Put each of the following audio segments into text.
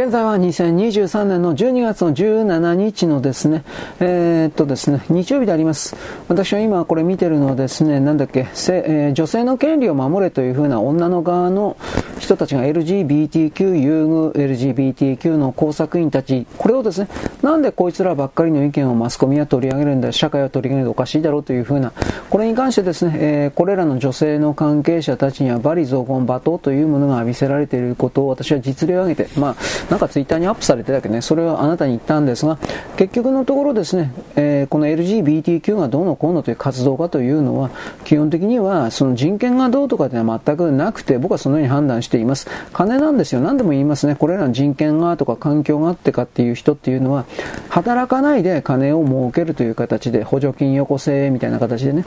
現在は2023年の12月の17日のですね、えー、っとですね、日曜日であります。私は今これ見てるのはですね、なんだっけ、えー、女性の権利を守れというふうな女の側の人たちが LGBTQ 優遇 LGBTQ の工作員たち、これをですね、なんでこいつらばっかりの意見をマスコミは取り上げるんだ、社会は取り上げるとおかしいだろうというふうな、これに関してですね、えー、これらの女性の関係者たちには罵詈雑言、罵倒というものが浴びせられていることを私は実例を挙げて、まあ、なんかツイッターにアップされてたけどね、それをあなたに言ったんですが、結局のところですね、えー、この LGBTQ がどうのこうのという活動家というのは、基本的にはその人権がどうとかでは全くなくて、僕はそのように判断しています。金なんですよ。何でも言いますね。これらの人権がとか環境があってかっていう人っていうのは、働かないで金を儲けるという形で、補助金よこせみたいな形でね、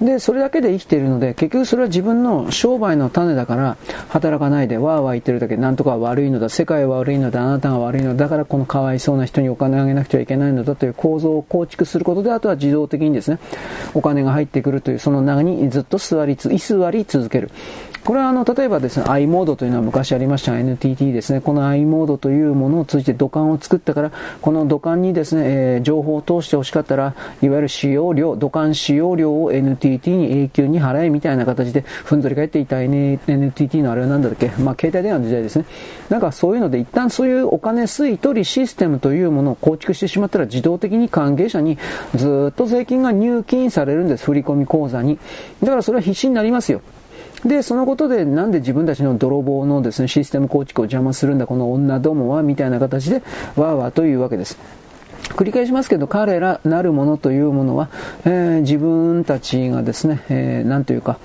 で、それだけで生きているので、結局それは自分の商売の種だから、働かないでわーわー言ってるだけ、なんとか悪いのだ、世界は悪いのだ、あなたが悪いのだ、だからこのかわいそうな人にお金をあげなくちゃいけないのだという構造を構築することで、あとは自動的にですね、お金が入ってくるという、その中にずっと座り、居座り続ける。これはあの、例えばですね、i モードというのは昔ありました、NTT ですね、この i モードというものを通じて土管を作ったから、この土管にですね、えー、情報を通して欲しかったら、いわゆる使用料、土管使用料を NTT に永久に払えみたいな形で、ふんぞり返っていた NTT のあれは何だっけ、まあ、携帯電話の時代ですね。なんかそういうので、一旦そういうお金吸い取りシステムというものを構築してしまったら、自動的に関係者にずっと税金が入金されるんです、振込口座に。だからそれは必死になりますよ。で、そのことでなんで自分たちの泥棒のですね、システム構築を邪魔するんだ、この女どもは、みたいな形で、わーわーというわけです。繰り返しますけど、彼らなるものというものは、えー、自分たちがですね、えー、なんというか、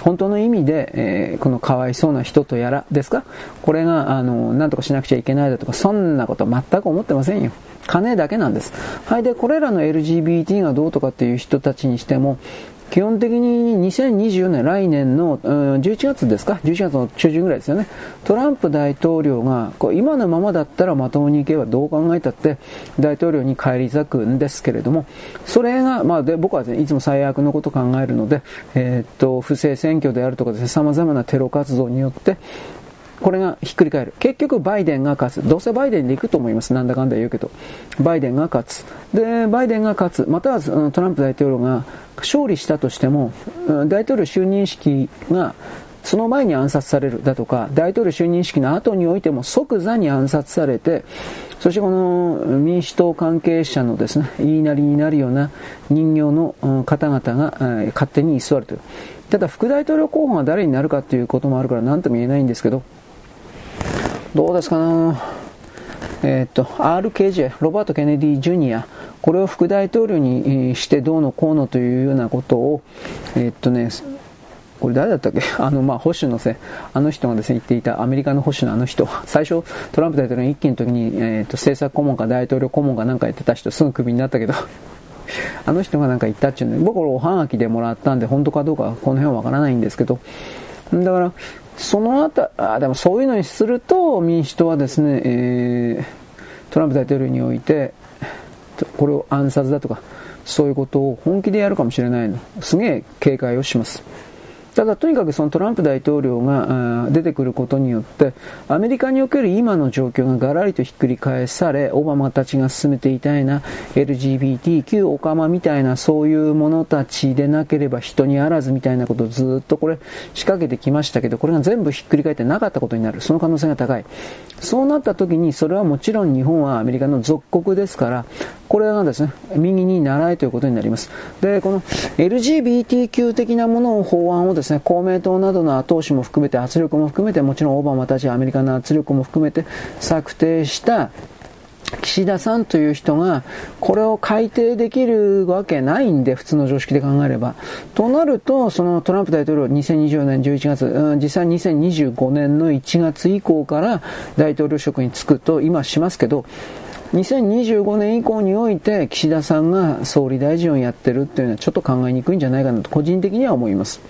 本当の意味で、えー、このかわいそうな人とやらですか？これが、あの、なんとかしなくちゃいけないだとか、そんなこと全く思ってませんよ。金だけなんです。はい。で、これらの LGBT がどうとかっていう人たちにしても、基本的に2024年、来年の、うん、11月ですか ?11 月の中旬ぐらいですよね。トランプ大統領が、こう今のままだったらまともにいけばどう考えたって大統領に返り咲くんですけれども、それが、まあで僕は、ね、いつも最悪のことを考えるので、えー、っと、不正選挙であるとかですね、様々なテロ活動によって、これがひっくり返る。結局バイデンが勝つ。どうせバイデンで行くと思います。なんだかんだ言うけど。バイデンが勝つ。で、バイデンが勝つ。またはトランプ大統領が勝利したとしても、大統領就任式がその前に暗殺されるだとか、大統領就任式の後においても即座に暗殺されて、そしてこの民主党関係者のですね、言いなりになるような人形の方々が勝手に居座るという。ただ副大統領候補が誰になるかということもあるから何とも言えないんですけど、どうですかな？えー、っと、RKJ、ロバート・ケネディ・ジュニア、これを副大統領にしてどうのこうのというようなことを、えー、っとね、これ誰だったっけ？あの、まあ、保守のせい、あの人がですね、言っていた、アメリカの保守のあの人、最初、トランプ大統領の一期の時に、えー、っと、政策顧問か大統領顧問かなんかやってた人、すぐクビになったけど、あの人がなんか言ったっちゅうの僕これおはがきでもらったんで、本当かどうかこの辺はわからないんですけど、だから、そのあた、あ、でもそういうのにすると、民主党はですね、えー、トランプ大統領において、これを暗殺だとか、そういうことを本気でやるかもしれないの。すげえ警戒をします。ただとにかくそのトランプ大統領が出てくることによってアメリカにおける今の状況がガラリとひっくり返されオバマたちが進めていたいな LGBTQ オカマみたいなそういうものたちでなければ人にあらずみたいなことをずっとこれ仕掛けてきましたけどこれが全部ひっくり返ってなかったことになる。その可能性が高い。そうなった時にそれはもちろん日本はアメリカの属国ですからこれがですね、右に習いということになります。で、この LGBTQ 的なものを法案をですね、公明党などの後押しも含めて、圧力も含めて、もちろんオバマたちアメリカの圧力も含めて策定した岸田さんという人が、これを改定できるわけないんで、普通の常識で考えれば。となると、そのトランプ大統領、2024年11月、うん、実際2025年の1月以降から大統領職に就くと、今しますけど、2025年以降において岸田さんが総理大臣をやってるっていうのはちょっと考えにくいんじゃないかなと個人的には思います。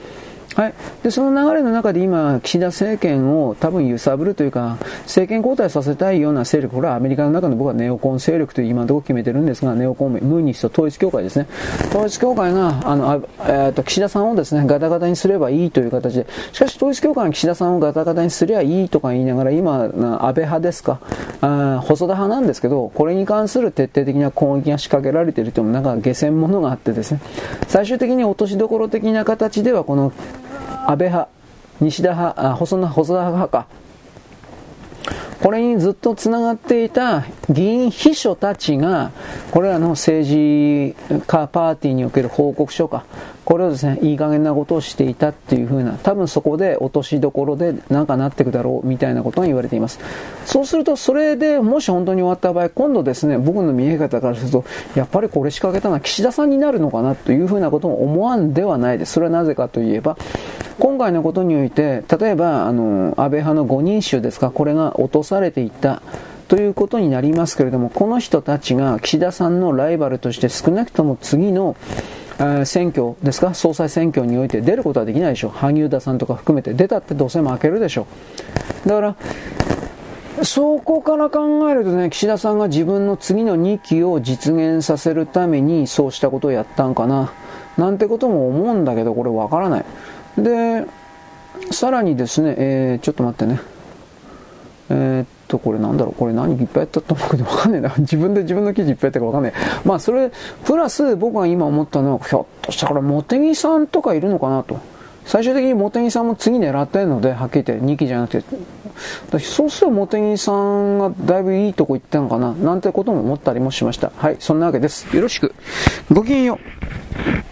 はい。で、その流れの中で今、岸田政権を多分揺さぶるというか、政権交代させたいような勢力、これはアメリカの中の僕はネオコン勢力という今のところ決めてるんですが、ネオコン、ムーニスト統一教会ですね。統一教会が、あの、えー、と、岸田さんをですね、ガタガタにすればいいという形で、しかし統一教会が岸田さんをガタガタにすりゃいいとか言いながら、今、安倍派ですか、あ細田派なんですけど、これに関する徹底的な攻撃が仕掛けられているというのも、なんか下船ものがあってですね、最終的に落としどころ的な形では、この安倍派、西田派、あ細田細田派か、これにずっとつながっていた議員秘書たちが、これらの政治家パーティーにおける報告書か、これをですね、いい加減なことをしていたっていう風な、多分そこで落としどころでなんかなっていくだろうみたいなことが言われています。そうすると、それでもし本当に終わった場合、今度ですね、僕の見え方からすると、やっぱりこれ仕掛けたのは岸田さんになるのかなという風なことも思わんではないです。それはなぜかといえば、今回のことにおいて、例えば、あの、安倍派の5人衆ですか、これが落とされていった。ということになりますけれども、この人たちが岸田さんのライバルとして少なくとも次の選挙ですか、総裁選挙において出ることはできないでしょう。萩生田さんとか含めて出たってどうせ負けるでしょう。だから、そこから考えるとね、岸田さんが自分の次の2期を実現させるためにそうしたことをやったんかな。なんてことも思うんだけど、これわからない。で、さらにですね、えー、ちょっと待ってね。えー、っと、これなんだろう、これ何いっぱいやったと思うけどわかんねえな。自分で自分の記事いっぱいやったかわかんねえ。まあ、それ、プラス僕が今思ったのは、ひょっとしたら茂木さんとかいるのかなと。最終的に茂木さんも次狙ってるので、はっきり言って2期じゃなくて、そうすると茂木さんがだいぶいいとこ行ったのかな、なんてことも思ったりもしました。はい、そんなわけです。よろしく。ごきげんよう。